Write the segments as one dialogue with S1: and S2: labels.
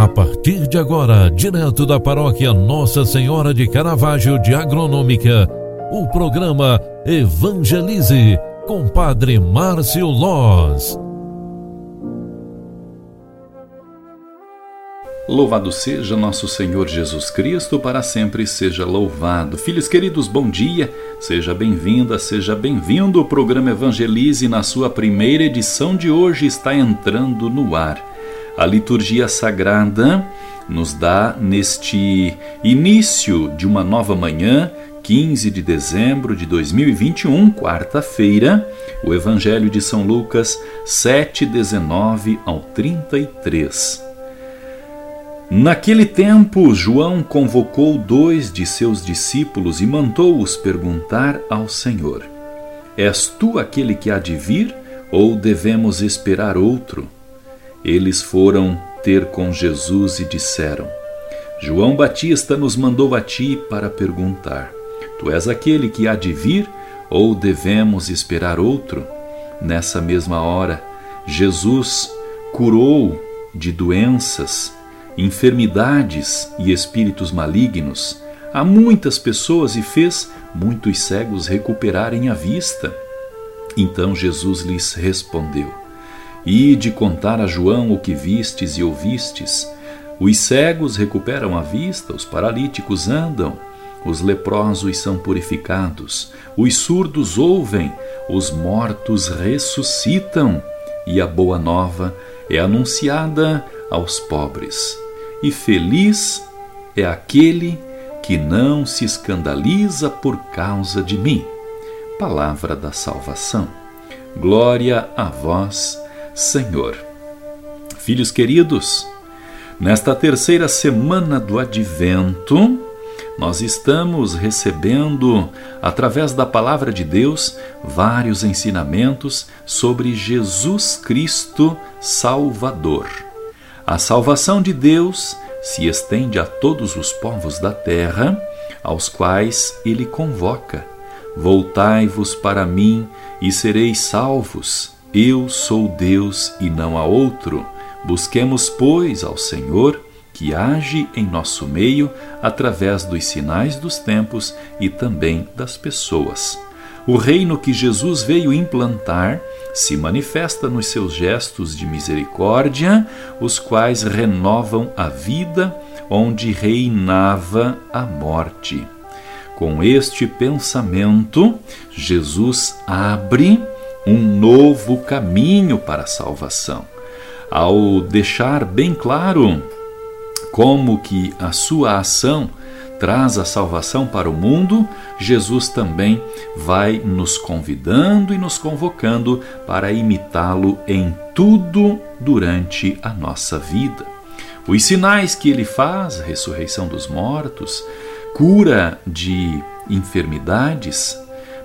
S1: A partir de agora, direto da paróquia Nossa Senhora de Caravaggio de Agronômica, o programa Evangelize com Padre Márcio Loz.
S2: Louvado seja nosso Senhor Jesus Cristo, para sempre seja louvado. Filhos queridos, bom dia, seja bem-vinda, seja bem-vindo. O programa Evangelize, na sua primeira edição de hoje, está entrando no ar. A liturgia sagrada nos dá neste início de uma nova manhã, 15 de dezembro de 2021, quarta-feira, o Evangelho de São Lucas 7, 19 ao 33. Naquele tempo, João convocou dois de seus discípulos e mandou-os perguntar ao Senhor: És tu aquele que há de vir, ou devemos esperar outro? Eles foram ter com Jesus e disseram: João Batista nos mandou a ti para perguntar: Tu és aquele que há de vir ou devemos esperar outro? Nessa mesma hora, Jesus curou de doenças, enfermidades e espíritos malignos a muitas pessoas e fez muitos cegos recuperarem a vista. Então Jesus lhes respondeu: e de contar a João o que vistes e ouvistes. Os cegos recuperam a vista, os paralíticos andam, os leprosos são purificados, os surdos ouvem, os mortos ressuscitam, e a boa nova é anunciada aos pobres. E feliz é aquele que não se escandaliza por causa de mim. Palavra da salvação. Glória a vós, Senhor. Filhos queridos, nesta terceira semana do Advento, nós estamos recebendo, através da palavra de Deus, vários ensinamentos sobre Jesus Cristo Salvador. A salvação de Deus se estende a todos os povos da terra, aos quais ele convoca: Voltai-vos para mim e sereis salvos eu sou Deus e não há outro. Busquemos, pois, ao Senhor, que age em nosso meio através dos sinais dos tempos e também das pessoas. O reino que Jesus veio implantar se manifesta nos seus gestos de misericórdia, os quais renovam a vida onde reinava a morte. Com este pensamento, Jesus abre um novo caminho para a salvação. Ao deixar bem claro como que a sua ação traz a salvação para o mundo, Jesus também vai nos convidando e nos convocando para imitá-lo em tudo durante a nossa vida. Os sinais que ele faz, ressurreição dos mortos, cura de enfermidades,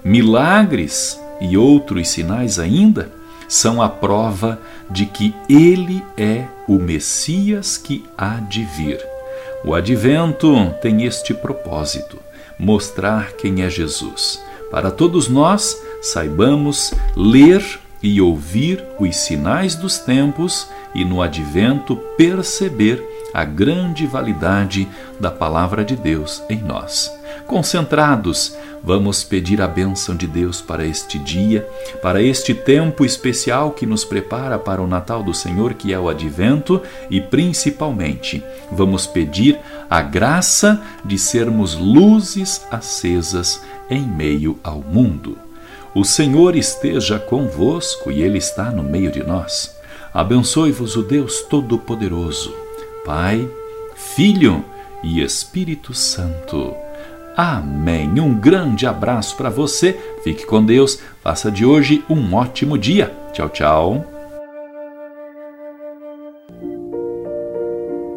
S2: milagres e outros sinais ainda são a prova de que ele é o Messias que há de vir. O advento tem este propósito: mostrar quem é Jesus. Para todos nós, saibamos ler e ouvir os sinais dos tempos e no advento perceber a grande validade da palavra de Deus em nós. Concentrados, vamos pedir a bênção de Deus para este dia, para este tempo especial que nos prepara para o Natal do Senhor, que é o Advento, e principalmente vamos pedir a graça de sermos luzes acesas em meio ao mundo. O Senhor esteja convosco e Ele está no meio de nós. Abençoe-vos o Deus Todo-Poderoso, Pai, Filho e Espírito Santo. Amém. Um grande abraço para você. Fique com Deus. Faça de hoje um ótimo dia. Tchau, tchau.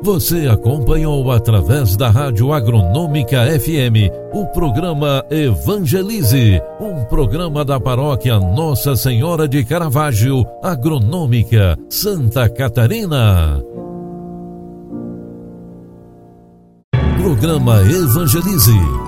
S1: Você acompanhou através da Rádio Agronômica FM o programa Evangelize, um programa da paróquia Nossa Senhora de Caravaggio, Agronômica, Santa Catarina. Programa Evangelize.